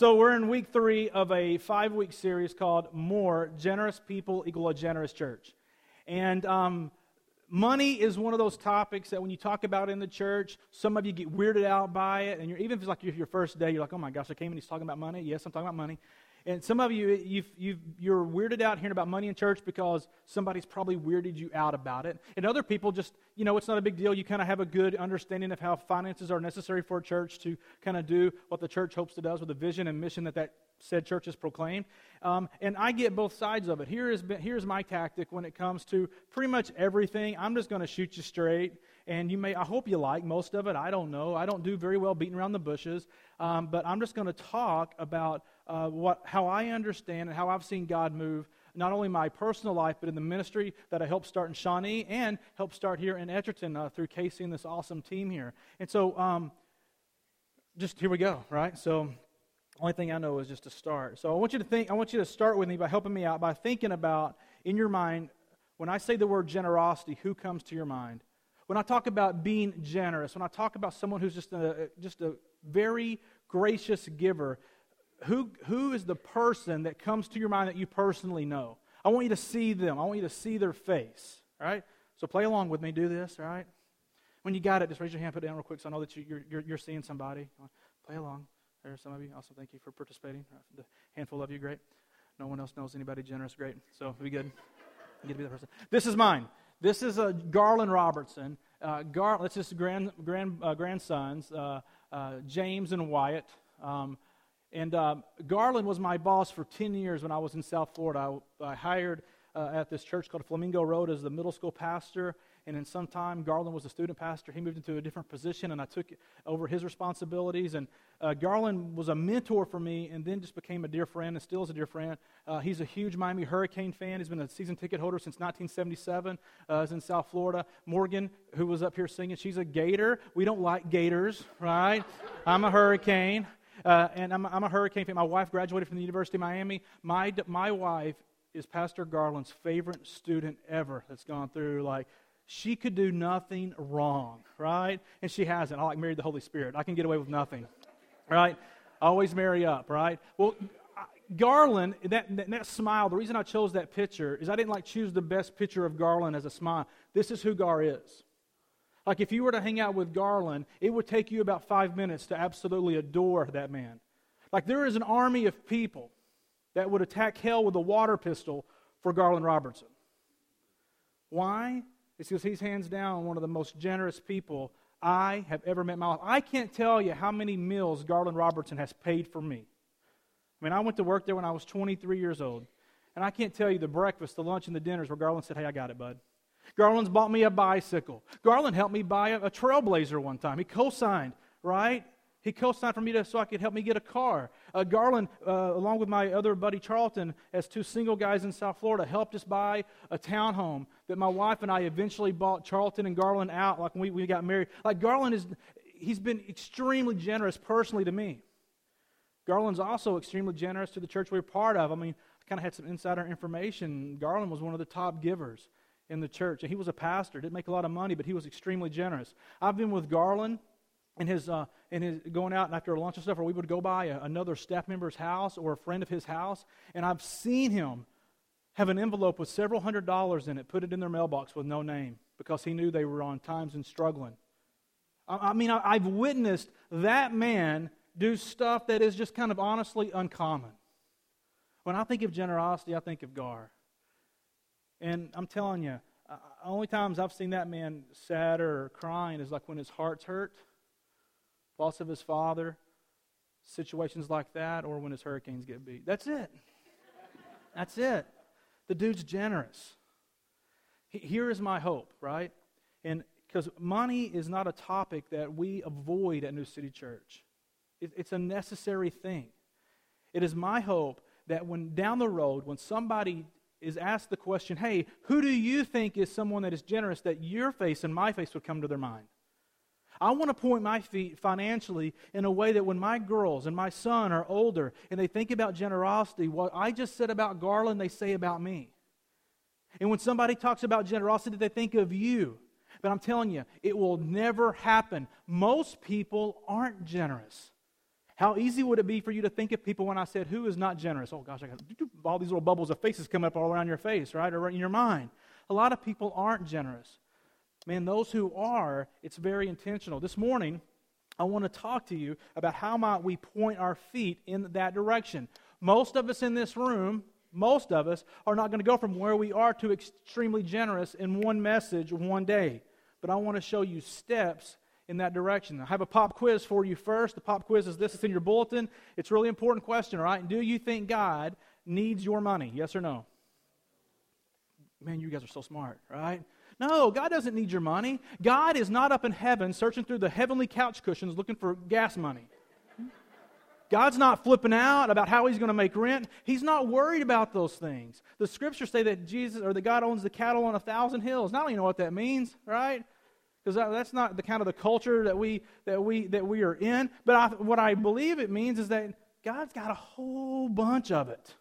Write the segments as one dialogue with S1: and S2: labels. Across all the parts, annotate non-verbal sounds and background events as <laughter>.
S1: So, we're in week three of a five week series called More Generous People Equal a Generous Church. And um, money is one of those topics that when you talk about in the church, some of you get weirded out by it. And you're, even if it's like your first day, you're like, oh my gosh, I came and he's talking about money. Yes, I'm talking about money. And some of you, you've, you've, you're weirded out hearing about money in church because somebody's probably weirded you out about it. And other people just, you know, it's not a big deal. You kind of have a good understanding of how finances are necessary for a church to kind of do what the church hopes it does with the vision and mission that that said church has proclaimed. Um, and I get both sides of it. Here is, here's my tactic when it comes to pretty much everything. I'm just going to shoot you straight. And you may, I hope you like most of it. I don't know. I don't do very well beating around the bushes. Um, but I'm just going to talk about uh, what, how I understand and how I've seen God move, not only my personal life, but in the ministry that I helped start in Shawnee and helped start here in Edgerton uh, through Casey and this awesome team here. And so, um, just here we go, right? So, only thing I know is just to start. So, I want you to think, I want you to start with me by helping me out by thinking about in your mind, when I say the word generosity, who comes to your mind? When I talk about being generous, when I talk about someone who's just a, just a very gracious giver, who, who is the person that comes to your mind that you personally know? I want you to see them. I want you to see their face. All right? So play along with me. Do this, all right? When you got it, just raise your hand, put it down real quick so I know that you, are you're, you're seeing somebody. Play along. There's some of you. Also, thank you for participating. The handful of you, great. No one else knows anybody generous, great. So, be good. You get to be the person. This is mine. This is uh, Garland Robertson. Uh, Gar- that's his grand, grand, uh, grandsons, uh, uh, James and Wyatt. Um, and uh, Garland was my boss for 10 years when I was in South Florida. I, I hired uh, at this church called Flamingo Road as the middle school pastor. And in some time, Garland was a student pastor. He moved into a different position, and I took over his responsibilities. And uh, Garland was a mentor for me and then just became a dear friend and still is a dear friend. Uh, he's a huge Miami Hurricane fan. He's been a season ticket holder since 1977. Uh, he's in South Florida. Morgan, who was up here singing, she's a Gator. We don't like Gators, right? I'm a Hurricane. Uh, and I'm, I'm, a hurricane fan. My wife graduated from the University of Miami. My, my wife is Pastor Garland's favorite student ever that's gone through. Like, she could do nothing wrong, right? And she hasn't. I like married the Holy Spirit. I can get away with nothing, right? Always marry up, right? Well, Garland, that, that, that, smile, the reason I chose that picture is I didn't like choose the best picture of Garland as a smile. This is who Gar is. Like if you were to hang out with Garland, it would take you about five minutes to absolutely adore that man. Like there is an army of people that would attack hell with a water pistol for Garland Robertson. Why? It's because he's hands down one of the most generous people I have ever met in my life. I can't tell you how many meals Garland Robertson has paid for me. I mean, I went to work there when I was 23 years old, and I can't tell you the breakfast, the lunch, and the dinners where Garland said, Hey, I got it, bud. Garland's bought me a bicycle. Garland helped me buy a, a Trailblazer one time. He co signed, right? He co signed for me to, so I could help me get a car. Uh, Garland, uh, along with my other buddy Charlton, as two single guys in South Florida, helped us buy a townhome that my wife and I eventually bought Charlton and Garland out like when we, we got married. Like Garland is, he's been extremely generous personally to me. Garland's also extremely generous to the church we we're part of. I mean, I kind of had some insider information. Garland was one of the top givers in the church. And he was a pastor, didn't make a lot of money, but he was extremely generous. I've been with Garland in his, uh, in his going out and after a lunch and stuff, or we would go by a, another staff member's house or a friend of his house, and I've seen him have an envelope with several hundred dollars in it, put it in their mailbox with no name because he knew they were on times and struggling. I, I mean, I, I've witnessed that man do stuff that is just kind of honestly uncommon. When I think of generosity, I think of Gar. And I'm telling you, uh, only times I've seen that man sad or crying is like when his heart's hurt, loss of his father, situations like that, or when his hurricanes get beat. That's it. That's it. The dude's generous. Here is my hope, right? And because money is not a topic that we avoid at New City Church, it's a necessary thing. It is my hope that when down the road, when somebody is asked the question, hey, who do you think is someone that is generous that your face and my face would come to their mind? I want to point my feet financially in a way that when my girls and my son are older and they think about generosity, what I just said about Garland, they say about me. And when somebody talks about generosity, they think of you. But I'm telling you, it will never happen. Most people aren't generous. How easy would it be for you to think of people when I said, Who is not generous? Oh gosh, I got all these little bubbles of faces coming up all around your face, right? Or in your mind. A lot of people aren't generous. Man, those who are, it's very intentional. This morning, I want to talk to you about how might we point our feet in that direction. Most of us in this room, most of us, are not going to go from where we are to extremely generous in one message one day. But I want to show you steps in that direction. I have a pop quiz for you first. The pop quiz is this it's in your bulletin. It's a really important question, all right? Do you think God needs your money? Yes or no? Man, you guys are so smart, right? No, God doesn't need your money. God is not up in heaven searching through the heavenly couch cushions looking for gas money. God's not flipping out about how he's going to make rent. He's not worried about those things. The scriptures say that Jesus or that God owns the cattle on a thousand hills. Now you know what that means, right? Because that's not the kind of the culture that we that we that we are in. But I, what I believe it means is that God's got a whole bunch of it,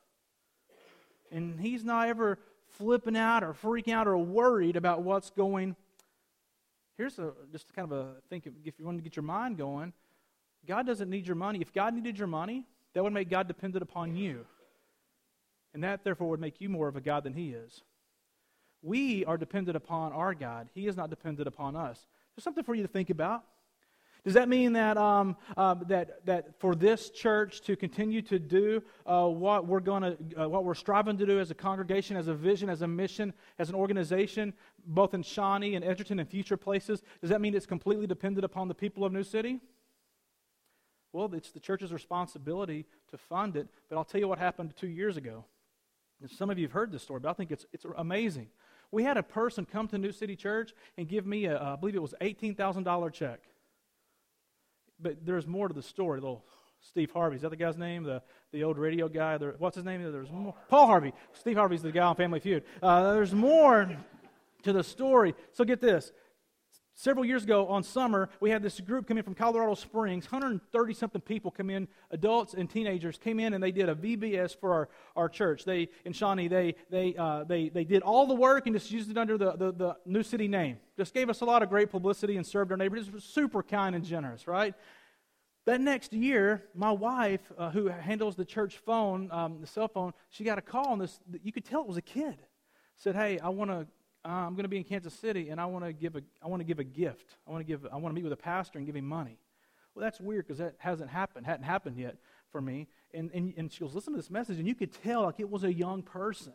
S1: and He's not ever flipping out or freaking out or worried about what's going. Here's a just kind of a think. If you want to get your mind going, God doesn't need your money. If God needed your money, that would make God dependent upon you, and that therefore would make you more of a God than He is. We are dependent upon our God. He is not dependent upon us. There's something for you to think about. Does that mean that, um, uh, that, that for this church to continue to do uh, what, we're gonna, uh, what we're striving to do as a congregation, as a vision, as a mission, as an organization, both in Shawnee and Edgerton and future places, does that mean it's completely dependent upon the people of New City? Well, it's the church's responsibility to fund it, but I'll tell you what happened two years ago. Some of you have heard this story, but I think it's, it's amazing. We had a person come to New City Church and give me, a, I believe it was $18,000 check. But there's more to the story. Little Steve Harvey, is that the guy's name? The, the old radio guy? There, what's his name? There's more. Paul Harvey. Steve Harvey's the guy on Family Feud. Uh, there's more to the story. So get this. Several years ago on summer, we had this group come in from Colorado Springs. 130 something people come in, adults and teenagers came in and they did a VBS for our, our church. They, in Shawnee, they, they, uh, they, they did all the work and just used it under the, the, the New City name. Just gave us a lot of great publicity and served our neighbors. It was super kind and generous, right? That next year, my wife, uh, who handles the church phone, um, the cell phone, she got a call and this. You could tell it was a kid. Said, "Hey, I want to uh, I'm going to be in Kansas City and I want to give a, I want to give a gift. I want to give, I want to meet with a pastor and give him money. Well, that's weird because that hasn't happened, hadn't happened yet for me. And, and, and she goes, listen to this message, and you could tell like it was a young person.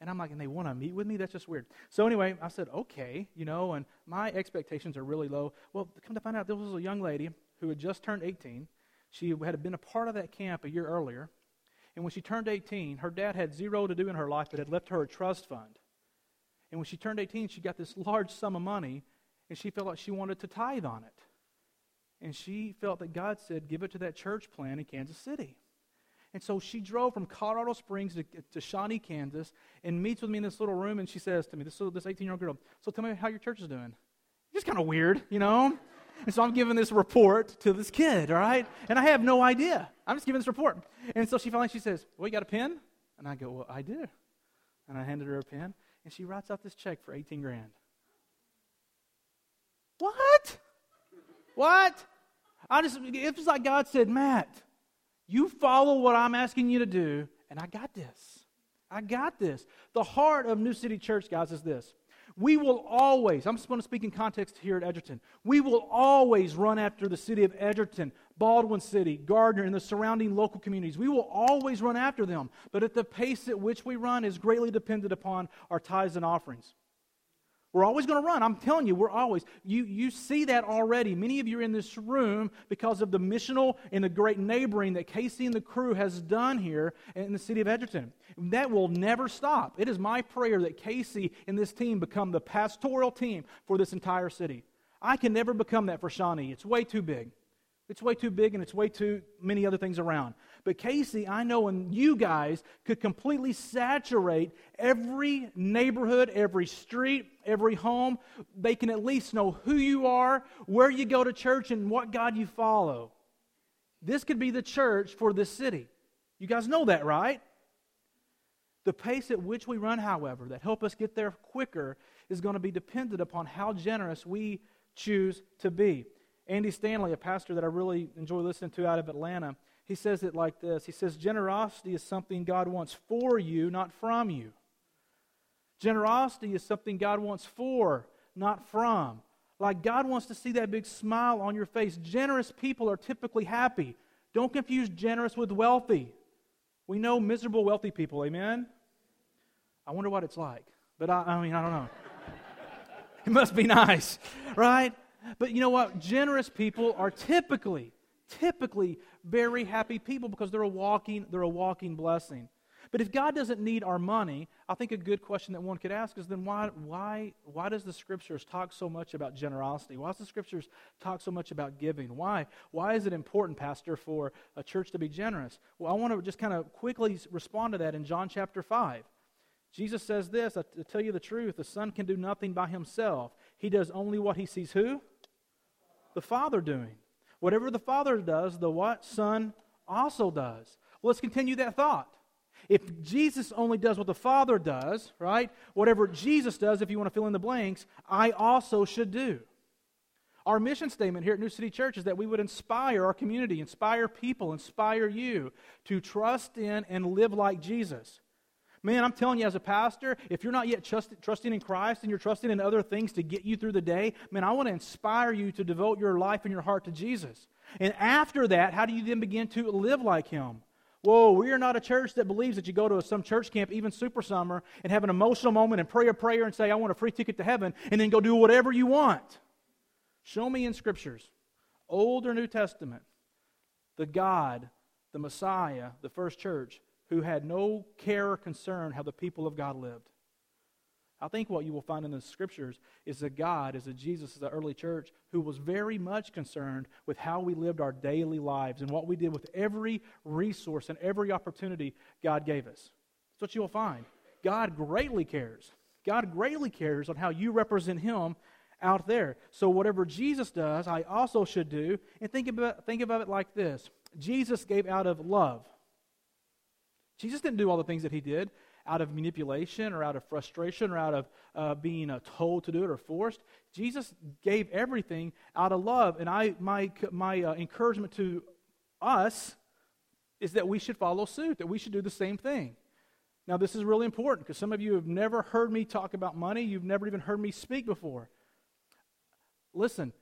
S1: And I'm like, and they want to meet with me? That's just weird. So anyway, I said, okay, you know, and my expectations are really low. Well, come to find out, there was a young lady who had just turned 18. She had been a part of that camp a year earlier. And when she turned 18, her dad had zero to do in her life, but had left her a trust fund. And when she turned 18, she got this large sum of money, and she felt like she wanted to tithe on it. And she felt that God said, give it to that church plan in Kansas City. And so she drove from Colorado Springs to, to Shawnee, Kansas, and meets with me in this little room, and she says to me, this, this 18 year old girl, So tell me how your church is doing. It's kind of weird, you know? And so I'm giving this report to this kid, all right? And I have no idea. I'm just giving this report. And so she finally she says, Well, you got a pen? And I go, Well, I do. And I handed her a pen and she writes out this check for 18 grand. What? What? I just, it was like God said, Matt, you follow what I'm asking you to do, and I got this. I got this. The heart of New City Church, guys, is this. We will always, I'm just going to speak in context here at Edgerton, we will always run after the city of Edgerton Baldwin City, Gardner, and the surrounding local communities. We will always run after them, but at the pace at which we run is greatly dependent upon our tithes and offerings. We're always going to run. I'm telling you, we're always. You, you see that already. Many of you are in this room because of the missional and the great neighboring that Casey and the crew has done here in the city of Edgerton. That will never stop. It is my prayer that Casey and this team become the pastoral team for this entire city. I can never become that for Shawnee. It's way too big. It's way too big and it's way too many other things around. But Casey, I know, and you guys could completely saturate every neighborhood, every street, every home. They can at least know who you are, where you go to church, and what God you follow. This could be the church for this city. You guys know that, right? The pace at which we run, however, that help us get there quicker is going to be dependent upon how generous we choose to be. Andy Stanley, a pastor that I really enjoy listening to out of Atlanta, he says it like this He says, Generosity is something God wants for you, not from you. Generosity is something God wants for, not from. Like God wants to see that big smile on your face. Generous people are typically happy. Don't confuse generous with wealthy. We know miserable wealthy people, amen? I wonder what it's like. But I, I mean, I don't know. <laughs> it must be nice, right? But you know what? Generous people are typically, typically very happy people because they're a walking, they're a walking blessing. But if God doesn't need our money, I think a good question that one could ask is then why, why, why does the scriptures talk so much about generosity? Why does the scriptures talk so much about giving? Why? Why is it important, Pastor, for a church to be generous? Well, I want to just kind of quickly respond to that in John chapter 5. Jesus says this, I tell you the truth, the Son can do nothing by himself. He does only what he sees who? The Father doing. Whatever the Father does, the what? Son also does. Let's continue that thought. If Jesus only does what the Father does, right? Whatever Jesus does, if you want to fill in the blanks, I also should do. Our mission statement here at New City Church is that we would inspire our community, inspire people, inspire you to trust in and live like Jesus. Man, I'm telling you, as a pastor, if you're not yet trust, trusting in Christ and you're trusting in other things to get you through the day, man, I want to inspire you to devote your life and your heart to Jesus. And after that, how do you then begin to live like Him? Whoa, we are not a church that believes that you go to some church camp, even super summer, and have an emotional moment and pray a prayer and say, I want a free ticket to heaven, and then go do whatever you want. Show me in scriptures, Old or New Testament, the God, the Messiah, the first church, who had no care or concern how the people of God lived. I think what you will find in the scriptures is that God, is a Jesus, is the early church, who was very much concerned with how we lived our daily lives and what we did with every resource and every opportunity God gave us. That's what you will find. God greatly cares. God greatly cares on how you represent Him out there. So whatever Jesus does, I also should do. And think about, think about it like this Jesus gave out of love. Jesus didn't do all the things that He did out of manipulation or out of frustration or out of uh, being uh, told to do it or forced. Jesus gave everything out of love. And I, my, my uh, encouragement to us is that we should follow suit, that we should do the same thing. Now, this is really important because some of you have never heard me talk about money. You've never even heard me speak before. Listen,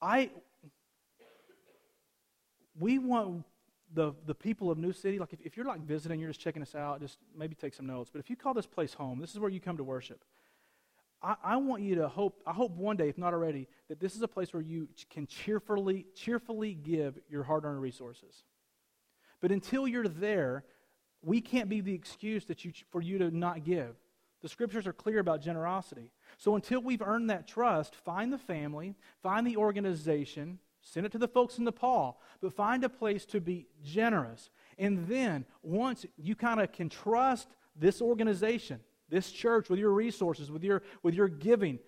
S1: I we want the, the people of New City, like if, if you're like visiting, you're just checking us out, just maybe take some notes. But if you call this place home, this is where you come to worship. I, I want you to hope, I hope one day, if not already, that this is a place where you can cheerfully, cheerfully give your hard earned resources. But until you're there, we can't be the excuse that you, for you to not give. The scriptures are clear about generosity. So until we've earned that trust, find the family, find the organization, Send it to the folks in Nepal, but find a place to be generous. And then, once you kind of can trust this organization, this church, with your resources, with your, with your giving,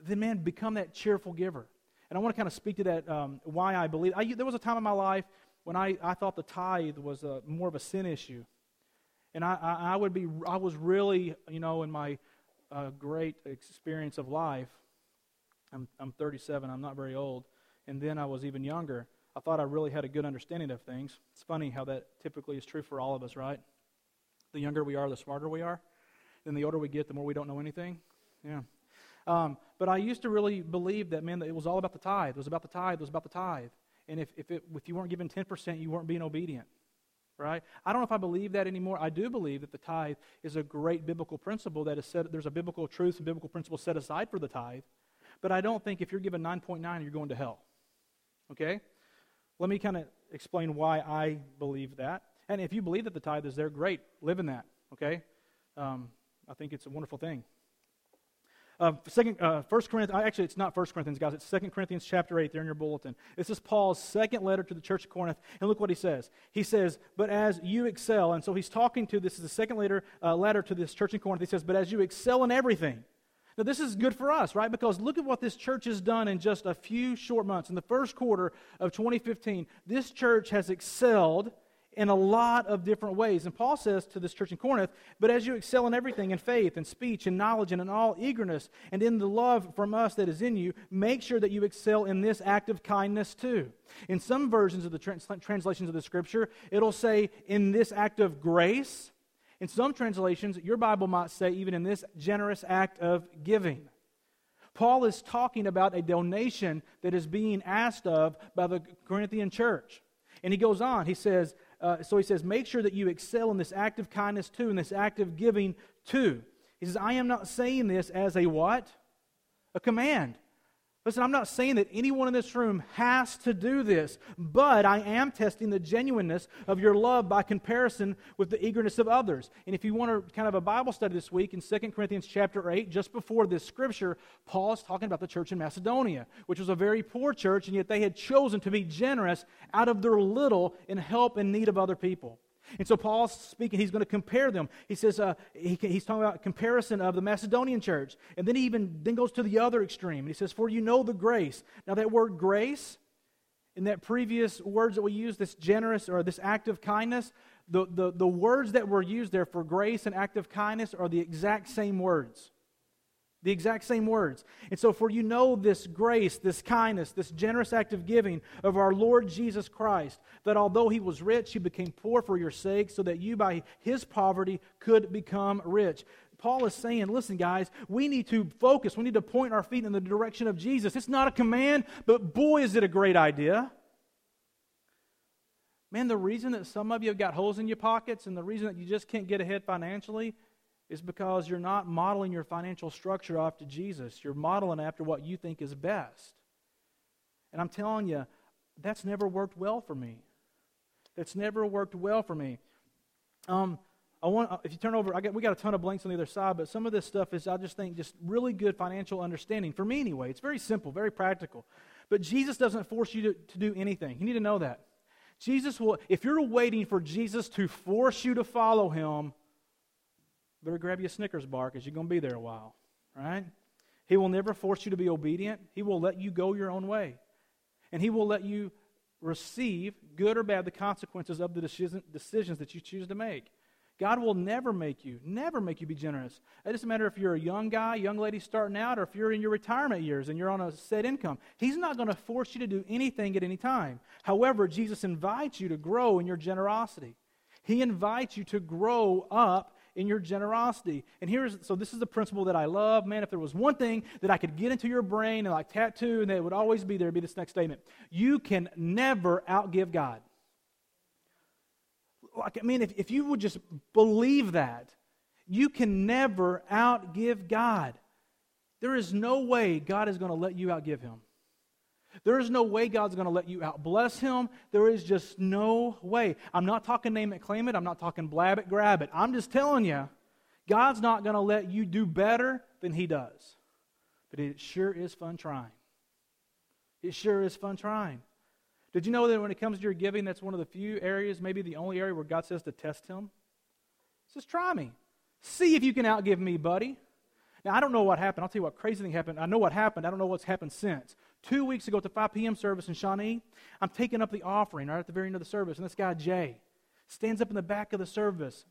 S1: then, man, become that cheerful giver. And I want to kind of speak to that, um, why I believe. I, there was a time in my life when I, I thought the tithe was a, more of a sin issue. And I, I, I would be, I was really, you know, in my uh, great experience of life, I'm, I'm 37, I'm not very old and then I was even younger, I thought I really had a good understanding of things. It's funny how that typically is true for all of us, right? The younger we are, the smarter we are. Then the older we get, the more we don't know anything. Yeah. Um, but I used to really believe that, man, that it was all about the tithe. It was about the tithe. It was about the tithe. And if, if, it, if you weren't giving 10%, you weren't being obedient. Right? I don't know if I believe that anymore. I do believe that the tithe is a great biblical principle that is set, there's a biblical truth and biblical principle set aside for the tithe. But I don't think if you're given 9.9, you're going to hell. Okay? Let me kind of explain why I believe that. And if you believe that the tithe is there, great. Live in that. Okay? Um, I think it's a wonderful thing. Uh, second, uh, First Corinthians, actually, it's not First Corinthians, guys. It's Second Corinthians chapter 8 there in your bulletin. This is Paul's second letter to the church of Corinth. And look what he says. He says, But as you excel, and so he's talking to, this is the second letter, uh, letter to this church in Corinth. He says, But as you excel in everything, now, this is good for us, right? Because look at what this church has done in just a few short months. In the first quarter of 2015, this church has excelled in a lot of different ways. And Paul says to this church in Corinth, But as you excel in everything, in faith, and speech, and knowledge, and in all eagerness, and in the love from us that is in you, make sure that you excel in this act of kindness too. In some versions of the trans- translations of the scripture, it'll say, In this act of grace. In some translations, your Bible might say, even in this generous act of giving. Paul is talking about a donation that is being asked of by the Corinthian church. And he goes on, he says, uh, so he says, make sure that you excel in this act of kindness too, in this act of giving too. He says, I am not saying this as a what? A command. Listen, I'm not saying that anyone in this room has to do this, but I am testing the genuineness of your love by comparison with the eagerness of others. And if you want to kind of a Bible study this week in 2 Corinthians chapter 8, just before this scripture, Paul is talking about the church in Macedonia, which was a very poor church, and yet they had chosen to be generous out of their little in help and need of other people. And so Paul's speaking, he's going to compare them. He says, uh, he, he's talking about comparison of the Macedonian church. And then he even then goes to the other extreme. And he says, For you know the grace. Now, that word grace, in that previous words that we use, this generous or this act of kindness, the, the, the words that were used there for grace and act of kindness are the exact same words. The exact same words. And so, for you know this grace, this kindness, this generous act of giving of our Lord Jesus Christ, that although he was rich, he became poor for your sake, so that you by his poverty could become rich. Paul is saying, listen, guys, we need to focus. We need to point our feet in the direction of Jesus. It's not a command, but boy, is it a great idea. Man, the reason that some of you have got holes in your pockets and the reason that you just can't get ahead financially is because you're not modeling your financial structure after Jesus. You're modeling after what you think is best. And I'm telling you, that's never worked well for me. That's never worked well for me. Um, I want if you turn over, I got, we got a ton of blanks on the other side, but some of this stuff is I just think just really good financial understanding for me anyway. It's very simple, very practical. But Jesus doesn't force you to, to do anything. You need to know that. Jesus will, if you're waiting for Jesus to force you to follow him, better grab you a Snickers bar because you're going to be there a while, right? He will never force you to be obedient. He will let you go your own way. And He will let you receive, good or bad, the consequences of the decisions that you choose to make. God will never make you, never make you be generous. It doesn't matter if you're a young guy, young lady starting out, or if you're in your retirement years and you're on a set income. He's not going to force you to do anything at any time. However, Jesus invites you to grow in your generosity. He invites you to grow up in your generosity. And here's so this is the principle that I love. Man, if there was one thing that I could get into your brain and like tattoo and that would always be there, it'd be this next statement. You can never outgive God. Like, I mean, if, if you would just believe that, you can never outgive God. There is no way God is going to let you outgive him. There is no way God's going to let you out bless him. There is just no way. I'm not talking name it, claim it. I'm not talking blab it, grab it. I'm just telling you, God's not going to let you do better than he does. But it sure is fun trying. It sure is fun trying. Did you know that when it comes to your giving, that's one of the few areas, maybe the only area where God says to test him? He says, try me. See if you can outgive me, buddy. Now, I don't know what happened. I'll tell you what crazy thing happened. I know what happened. I don't know what's happened since. Two weeks ago at the 5 p.m. service in Shawnee, I'm taking up the offering right at the very end of the service, and this guy, Jay, stands up in the back of the service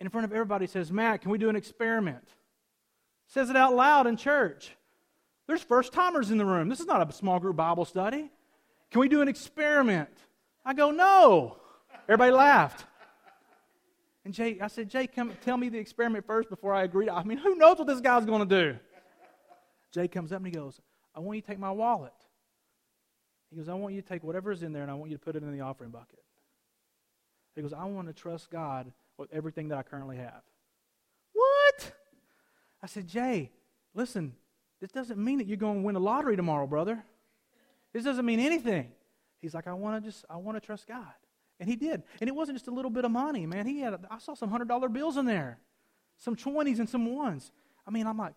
S1: and in front of everybody says, Matt, can we do an experiment? Says it out loud in church. There's first timers in the room. This is not a small group Bible study. Can we do an experiment? I go, no. Everybody laughed. And Jay, I said, Jay, come tell me the experiment first before I agree. I mean, who knows what this guy's going to do? Jay comes up and he goes, I want you to take my wallet. He goes, I want you to take whatever is in there and I want you to put it in the offering bucket. He goes, I want to trust God with everything that I currently have. What? I said, Jay, listen, this doesn't mean that you're going to win the lottery tomorrow, brother. This doesn't mean anything. He's like, I want to just, I want to trust God. And he did. And it wasn't just a little bit of money, man. He had, I saw some $100 bills in there, some 20s and some ones. I mean, I'm like,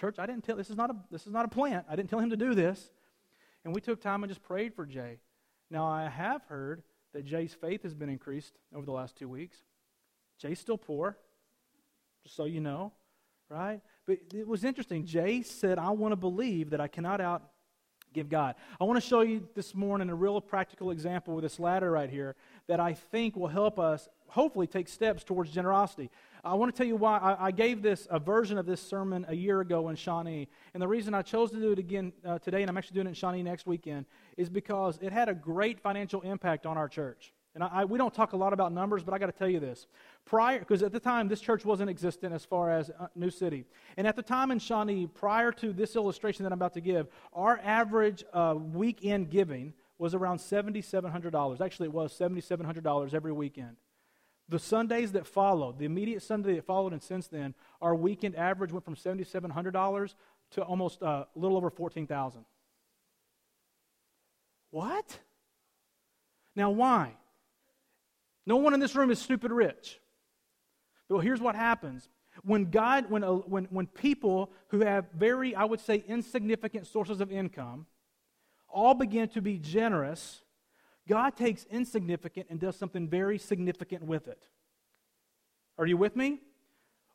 S1: church, I didn't tell, this is not a, this is not a plant. I didn't tell him to do this. And we took time and just prayed for Jay. Now, I have heard that Jay's faith has been increased over the last two weeks. Jay's still poor, just so you know, right? But it was interesting. Jay said, I want to believe that I cannot out give God. I want to show you this morning a real practical example with this ladder right here that I think will help us hopefully take steps towards generosity. I want to tell you why I, I gave this a version of this sermon a year ago in Shawnee. And the reason I chose to do it again uh, today, and I'm actually doing it in Shawnee next weekend, is because it had a great financial impact on our church. And I, I, we don't talk a lot about numbers, but I got to tell you this. Prior, because at the time this church wasn't existent as far as uh, New City, and at the time in Shawnee, prior to this illustration that I'm about to give, our average uh, weekend giving was around $7,700. Actually, it was $7,700 every weekend. The Sundays that followed, the immediate Sunday that followed, and since then, our weekend average went from $7,700 to almost uh, a little over 14000 What? Now, why? No one in this room is stupid rich. Well, here's what happens. When God, when, uh, when, when people who have very, I would say, insignificant sources of income all begin to be generous, God takes insignificant and does something very significant with it. Are you with me?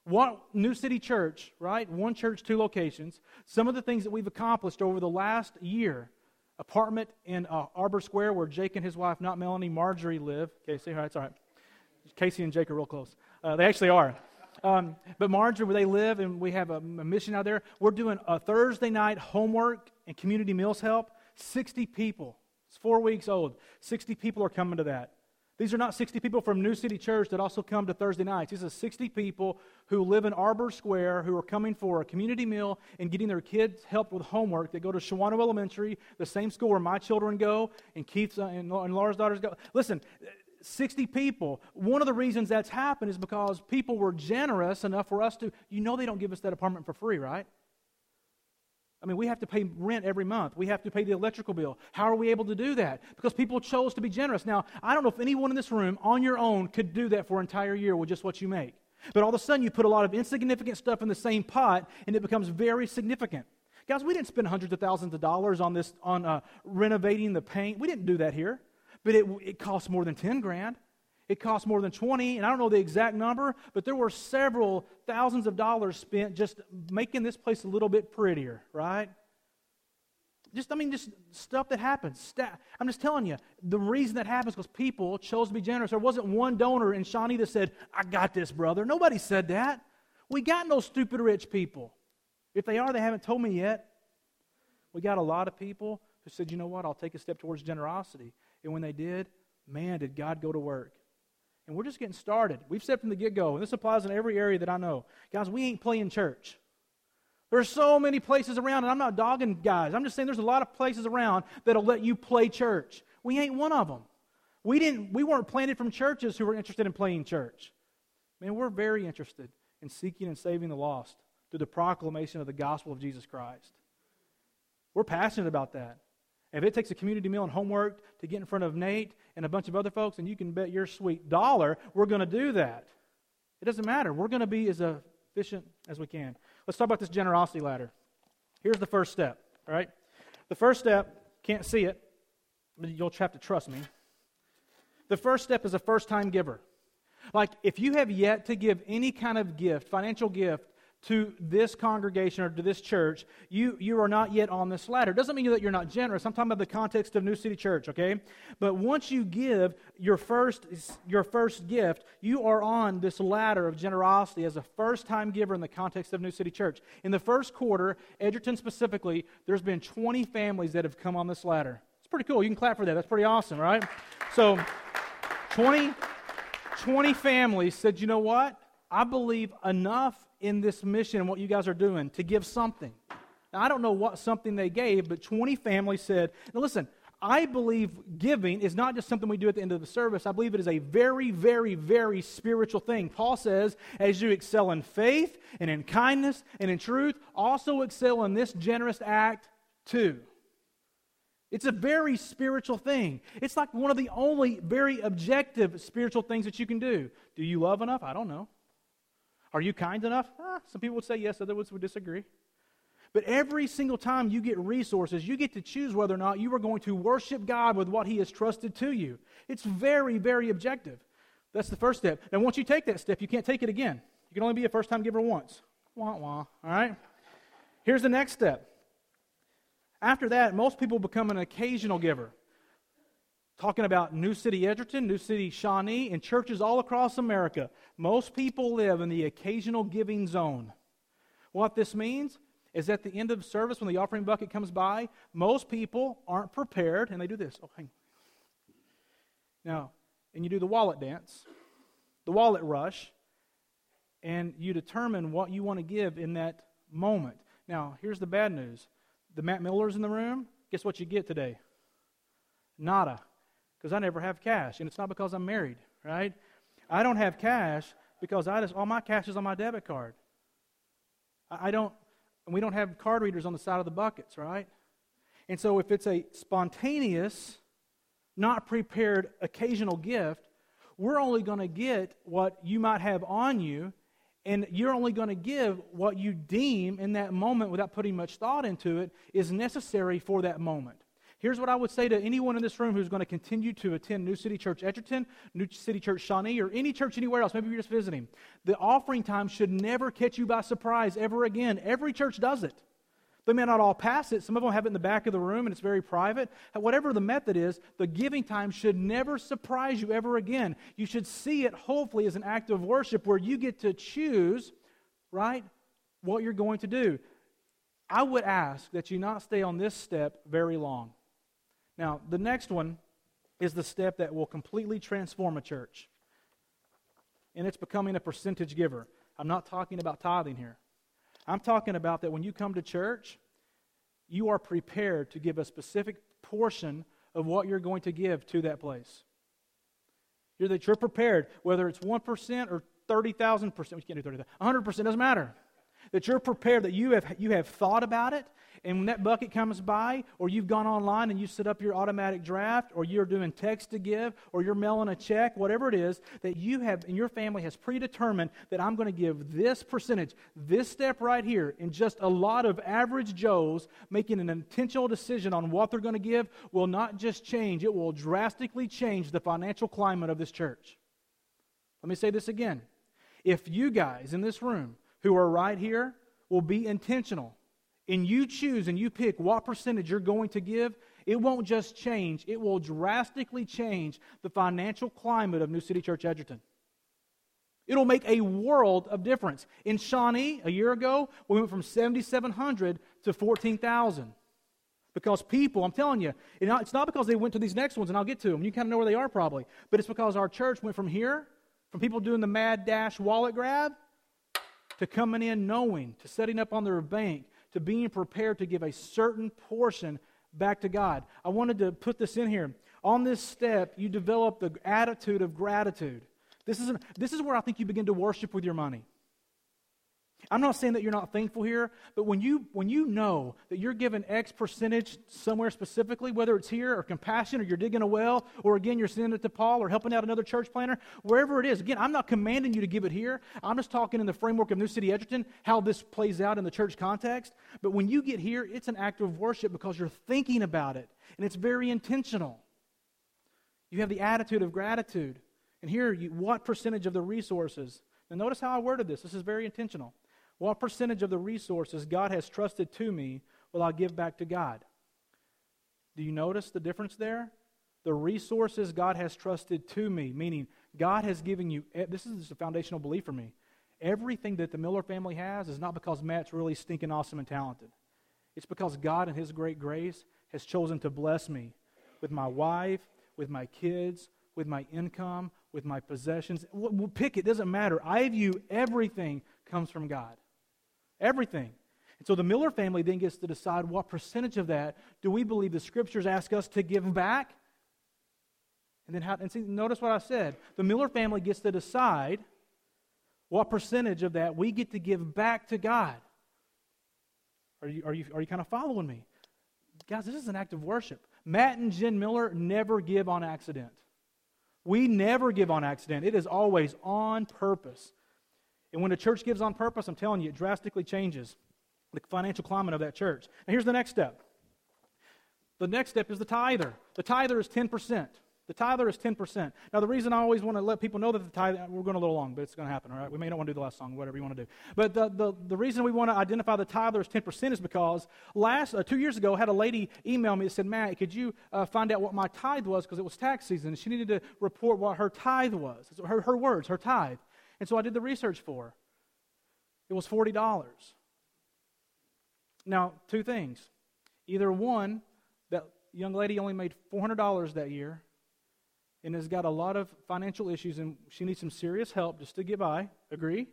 S1: One New City Church, right? One church, two locations. Some of the things that we've accomplished over the last year apartment in uh, Arbor Square where Jake and his wife, not Melanie, Marjorie live. Casey, all right, it's all right. Casey and Jake are real close. Uh, they actually are. Um, but Marjorie, where they live, and we have a, a, mission out there, we're doing a Thursday night homework and community meals help. 60 people. It's four weeks old. 60 people are coming to that. These are not 60 people from New City Church that also come to Thursday nights. These are 60 people who live in Arbor Square who are coming for a community meal and getting their kids helped with homework. They go to Shawanoe Elementary, the same school where my children go and Keith's uh, and, and Laura's daughters go. Listen, 60 people. One of the reasons that's happened is because people were generous enough for us to, you know, they don't give us that apartment for free, right? I mean, we have to pay rent every month. We have to pay the electrical bill. How are we able to do that? Because people chose to be generous. Now, I don't know if anyone in this room on your own could do that for an entire year with just what you make. But all of a sudden, you put a lot of insignificant stuff in the same pot, and it becomes very significant. Guys, we didn't spend hundreds of thousands of dollars on this, on uh, renovating the paint. We didn't do that here. But it, it cost more than 10 grand. It cost more than 20, and I don't know the exact number, but there were several thousands of dollars spent just making this place a little bit prettier, right? Just, I mean, just stuff that happens. I'm just telling you, the reason that happens because people chose to be generous. There wasn't one donor in Shawnee that said, I got this, brother. Nobody said that. We got no stupid rich people. If they are, they haven't told me yet. We got a lot of people who said, you know what, I'll take a step towards generosity. And when they did, man, did God go to work. And we're just getting started. We've said from the get go, and this applies in every area that I know. Guys, we ain't playing church. There's so many places around, and I'm not dogging guys. I'm just saying there's a lot of places around that'll let you play church. We ain't one of them. We, didn't, we weren't planted from churches who were interested in playing church. Man, we're very interested in seeking and saving the lost through the proclamation of the gospel of Jesus Christ. We're passionate about that. If it takes a community meal and homework to get in front of Nate and a bunch of other folks, and you can bet your sweet dollar we're going to do that. It doesn't matter. We're going to be as efficient as we can. Let's talk about this generosity ladder. Here's the first step, all right? The first step, can't see it, but you'll have to trust me. The first step is a first time giver. Like, if you have yet to give any kind of gift, financial gift, to this congregation or to this church, you, you are not yet on this ladder. It Doesn't mean that you're not generous. I'm talking about the context of New City Church, okay? But once you give your first, your first gift, you are on this ladder of generosity as a first time giver in the context of New City Church. In the first quarter, Edgerton specifically, there's been 20 families that have come on this ladder. It's pretty cool. You can clap for that. That's pretty awesome, right? So, 20, 20 families said, you know what? I believe enough in this mission and what you guys are doing to give something. Now, I don't know what something they gave, but 20 families said, now listen, I believe giving is not just something we do at the end of the service. I believe it is a very, very, very spiritual thing. Paul says, as you excel in faith and in kindness and in truth, also excel in this generous act too. It's a very spiritual thing. It's like one of the only very objective spiritual things that you can do. Do you love enough? I don't know. Are you kind enough? Ah, some people would say yes, others would disagree. But every single time you get resources, you get to choose whether or not you are going to worship God with what He has trusted to you. It's very, very objective. That's the first step. And once you take that step, you can't take it again. You can only be a first time giver once. Wah, wah. All right? Here's the next step After that, most people become an occasional giver. Talking about New City Edgerton, New City Shawnee, and churches all across America. Most people live in the occasional giving zone. What this means is at the end of service, when the offering bucket comes by, most people aren't prepared, and they do this. Oh, hang. Now, and you do the wallet dance, the wallet rush, and you determine what you want to give in that moment. Now, here's the bad news the Matt Millers in the room, guess what you get today? Nada. Because I never have cash. And it's not because I'm married, right? I don't have cash because I just all my cash is on my debit card. I don't and we don't have card readers on the side of the buckets, right? And so if it's a spontaneous, not prepared occasional gift, we're only going to get what you might have on you and you're only going to give what you deem in that moment without putting much thought into it is necessary for that moment. Here's what I would say to anyone in this room who's going to continue to attend New City Church Edgerton, New City Church Shawnee, or any church anywhere else. Maybe you're just visiting. The offering time should never catch you by surprise ever again. Every church does it. They may not all pass it. Some of them have it in the back of the room and it's very private. Whatever the method is, the giving time should never surprise you ever again. You should see it, hopefully, as an act of worship where you get to choose, right, what you're going to do. I would ask that you not stay on this step very long. Now, the next one is the step that will completely transform a church, and it's becoming a percentage giver. I'm not talking about tithing here. I'm talking about that when you come to church, you are prepared to give a specific portion of what you're going to give to that place. You're that you're prepared, whether it's 1% or 30,000%, we can't do 30,000, 100%, doesn't matter. That you're prepared, that you have, you have thought about it, and when that bucket comes by, or you've gone online and you set up your automatic draft, or you're doing text to give, or you're mailing a check, whatever it is, that you have and your family has predetermined that I'm going to give this percentage, this step right here, in just a lot of average Joes making an intentional decision on what they're going to give will not just change, it will drastically change the financial climate of this church. Let me say this again. If you guys in this room who are right here will be intentional and you choose and you pick what percentage you're going to give, it won't just change, it will drastically change the financial climate of New City Church Edgerton. It'll make a world of difference. In Shawnee, a year ago, we went from 7,700 to 14,000. Because people, I'm telling you, it's not because they went to these next ones, and I'll get to them. You kind of know where they are probably. But it's because our church went from here, from people doing the mad dash wallet grab, to coming in knowing, to setting up on their bank, to being prepared to give a certain portion back to God. I wanted to put this in here. On this step, you develop the attitude of gratitude. This is, an, this is where I think you begin to worship with your money. I'm not saying that you're not thankful here, but when you, when you know that you're given X percentage somewhere specifically, whether it's here or compassion or you're digging a well, or again, you're sending it to Paul or helping out another church planner, wherever it is, again, I'm not commanding you to give it here. I'm just talking in the framework of New City Edgerton, how this plays out in the church context. But when you get here, it's an act of worship because you're thinking about it, and it's very intentional. You have the attitude of gratitude. And here, you, what percentage of the resources? Now, notice how I worded this. This is very intentional. What percentage of the resources God has trusted to me will I give back to God? Do you notice the difference there? The resources God has trusted to me, meaning God has given you, this is a foundational belief for me. Everything that the Miller family has is not because Matt's really stinking awesome and talented. It's because God, in His great grace, has chosen to bless me with my wife, with my kids, with my income, with my possessions. Pick it, doesn't matter. I view everything comes from God. Everything. And so the Miller family then gets to decide what percentage of that do we believe the scriptures ask us to give back? And then how, and see, notice what I said. The Miller family gets to decide what percentage of that we get to give back to God. Are you, are you, are you kind of following me? Guys, this is an act of worship. Matt and Jen Miller never give on accident. We never give on accident. It is always on purpose. And when a church gives on purpose, I'm telling you, it drastically changes the financial climate of that church. Now, here's the next step. The next step is the tither. The tither is 10%. The tither is 10%. Now, the reason I always want to let people know that the tithe, we're going a little long, but it's going to happen, all right? We may not want to do the last song, whatever you want to do. But the, the, the reason we want to identify the tither as 10% is because last, uh, two years ago, I had a lady email me and said, Matt, could you uh, find out what my tithe was because it was tax season. And she needed to report what her tithe was. Her, her words, her tithe. And so I did the research for. It was $40. Now, two things. Either one, that young lady only made $400 that year and has got a lot of financial issues and she needs some serious help just to get by. Agree?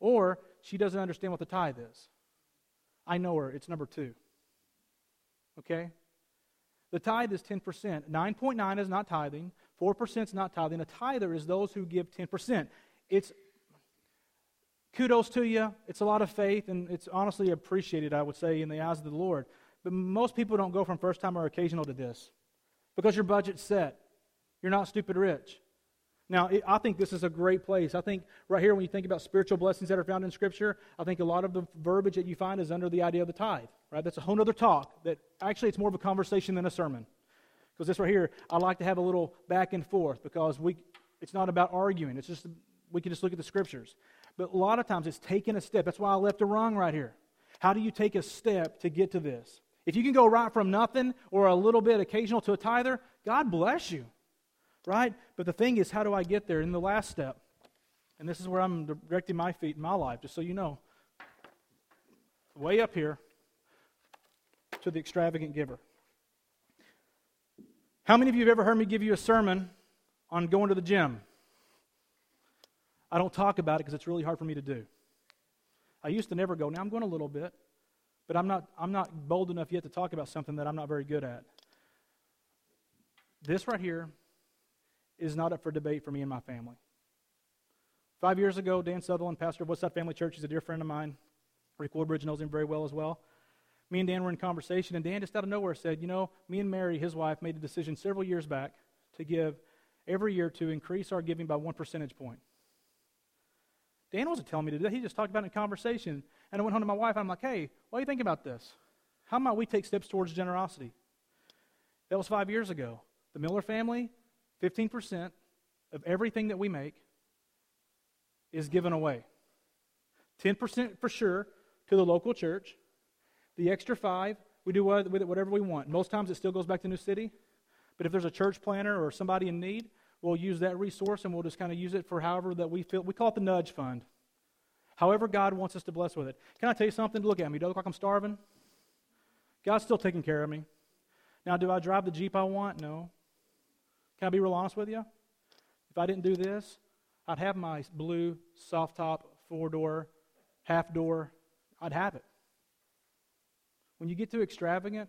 S1: Or she doesn't understand what the tithe is. I know her. It's number two. Okay? The tithe is 10%. 9.9 is not tithing. 4% is not tithing. A tither is those who give 10%. It's kudos to you. It's a lot of faith, and it's honestly appreciated, I would say, in the eyes of the Lord. But most people don't go from first time or occasional to this because your budget's set. You're not stupid rich. Now, it, I think this is a great place. I think right here, when you think about spiritual blessings that are found in Scripture, I think a lot of the verbiage that you find is under the idea of the tithe, right? That's a whole other talk. That actually, it's more of a conversation than a sermon. Because this right here, I like to have a little back and forth because we, it's not about arguing. It's just we can just look at the Scriptures. But a lot of times, it's taking a step. That's why I left a wrong right here. How do you take a step to get to this? If you can go right from nothing or a little bit occasional to a tither, God bless you right? But the thing is, how do I get there? In the last step, and this is where I'm directing my feet in my life, just so you know, way up here to the extravagant giver. How many of you have ever heard me give you a sermon on going to the gym? I don't talk about it because it's really hard for me to do. I used to never go. Now I'm going a little bit, but I'm not, I'm not bold enough yet to talk about something that I'm not very good at. This right here is not up for debate for me and my family. Five years ago, Dan Southerland, pastor of Westside Family Church, he's a dear friend of mine. Rick Woodbridge knows him very well as well. Me and Dan were in conversation, and Dan just out of nowhere said, You know, me and Mary, his wife, made a decision several years back to give every year to increase our giving by one percentage point. Dan wasn't telling me to do that. He just talked about it in conversation. And I went home to my wife. I'm like, hey, what do you think about this? How might we take steps towards generosity? That was five years ago. The Miller family 15% of everything that we make is given away. 10% for sure to the local church. The extra 5 we do with it whatever we want. Most times it still goes back to New City. But if there's a church planner or somebody in need, we'll use that resource and we'll just kind of use it for however that we feel. We call it the nudge fund. However God wants us to bless with it. Can I tell you something? Look at me. Do I look like I'm starving? God's still taking care of me. Now, do I drive the Jeep I want? No. Can I be real honest with you? If I didn't do this, I'd have my blue soft top four door, half door. I'd have it. When you get too extravagant,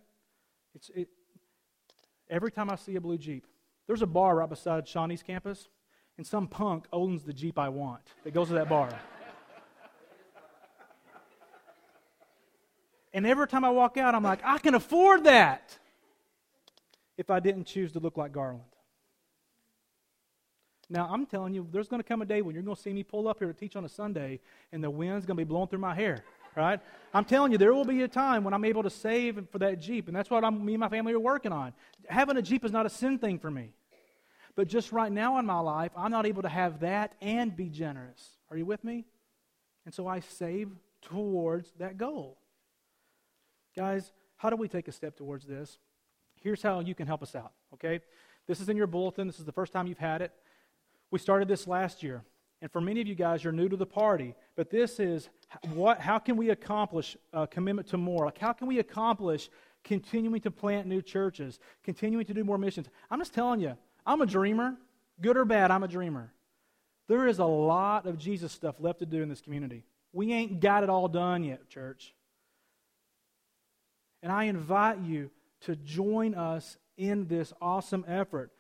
S1: it's it, every time I see a blue Jeep. There's a bar right beside Shawnee's campus, and some punk owns the Jeep I want that goes to that bar. and every time I walk out, I'm like, I can afford that if I didn't choose to look like Garland. Now, I'm telling you, there's going to come a day when you're going to see me pull up here to teach on a Sunday, and the wind's going to be blowing through my hair, right? I'm telling you, there will be a time when I'm able to save for that Jeep, and that's what I'm, me and my family are working on. Having a Jeep is not a sin thing for me. But just right now in my life, I'm not able to have that and be generous. Are you with me? And so I save towards that goal. Guys, how do we take a step towards this? Here's how you can help us out, okay? This is in your bulletin. This is the first time you've had it. We started this last year. And for many of you guys, you're new to the party. But this is what, how can we accomplish a commitment to more? Like, how can we accomplish continuing to plant new churches, continuing to do more missions? I'm just telling you, I'm a dreamer. Good or bad, I'm a dreamer. There is a lot of Jesus stuff left to do in this community. We ain't got it all done yet, church. And I invite you to join us in this awesome effort.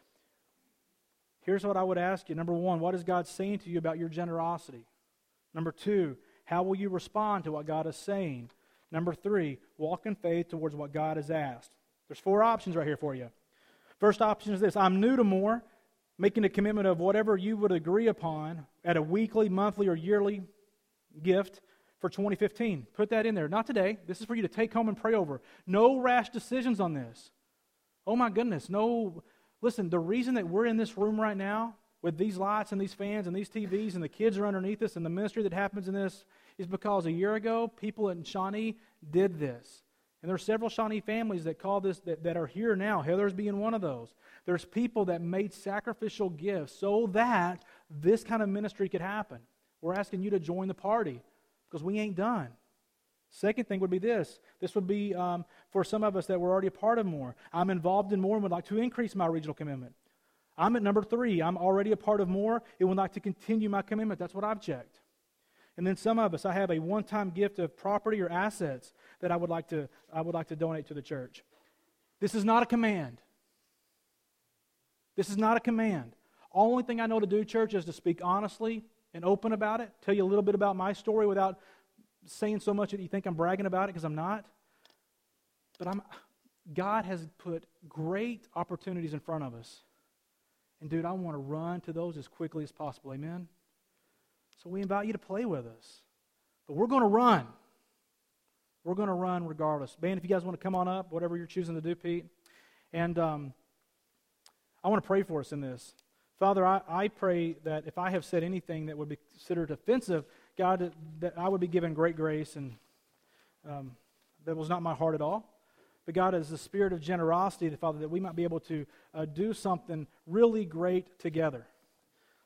S1: Here's what I would ask you. Number one, what is God saying to you about your generosity? Number two, how will you respond to what God is saying? Number three, walk in faith towards what God has asked. There's four options right here for you. First option is this I'm new to more, making a commitment of whatever you would agree upon at a weekly, monthly, or yearly gift for 2015. Put that in there. Not today. This is for you to take home and pray over. No rash decisions on this. Oh my goodness. No Listen, the reason that we're in this room right now with these lights and these fans and these TVs and the kids are underneath us and the ministry that happens in this is because a year ago people in Shawnee did this. And there are several Shawnee families that call this that, that are here now, Heather's being one of those. There's people that made sacrificial gifts so that this kind of ministry could happen. We're asking you to join the party because we ain't done. Second thing would be this. This would be um, for some of us that were already a part of more. I'm involved in more and would like to increase my regional commitment. I'm at number three. I'm already a part of more and would like to continue my commitment. That's what I've checked. And then some of us, I have a one-time gift of property or assets that I would like to, I would like to donate to the church. This is not a command. This is not a command. Only thing I know to do, church, is to speak honestly and open about it, tell you a little bit about my story without saying so much that you think I'm bragging about it because I'm not. But I'm, God has put great opportunities in front of us. And, dude, I want to run to those as quickly as possible. Amen? So we invite you to play with us. But we're going to run. We're going to run regardless. Man, if you guys want to come on up, whatever you're choosing to do, Pete. And um, I want to pray for us in this. Father, I, I pray that if I have said anything that would be considered offensive, God, that I would be given great grace, and um, that was not my heart at all. But God, is the spirit of generosity, the Father, that we might be able to uh, do something really great together.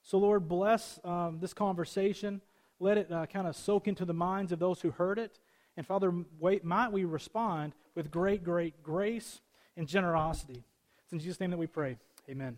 S1: So, Lord, bless um, this conversation. Let it uh, kind of soak into the minds of those who heard it. And, Father, wait, might we respond with great, great grace and generosity. It's in Jesus' name that we pray. Amen.